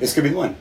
This could be the one.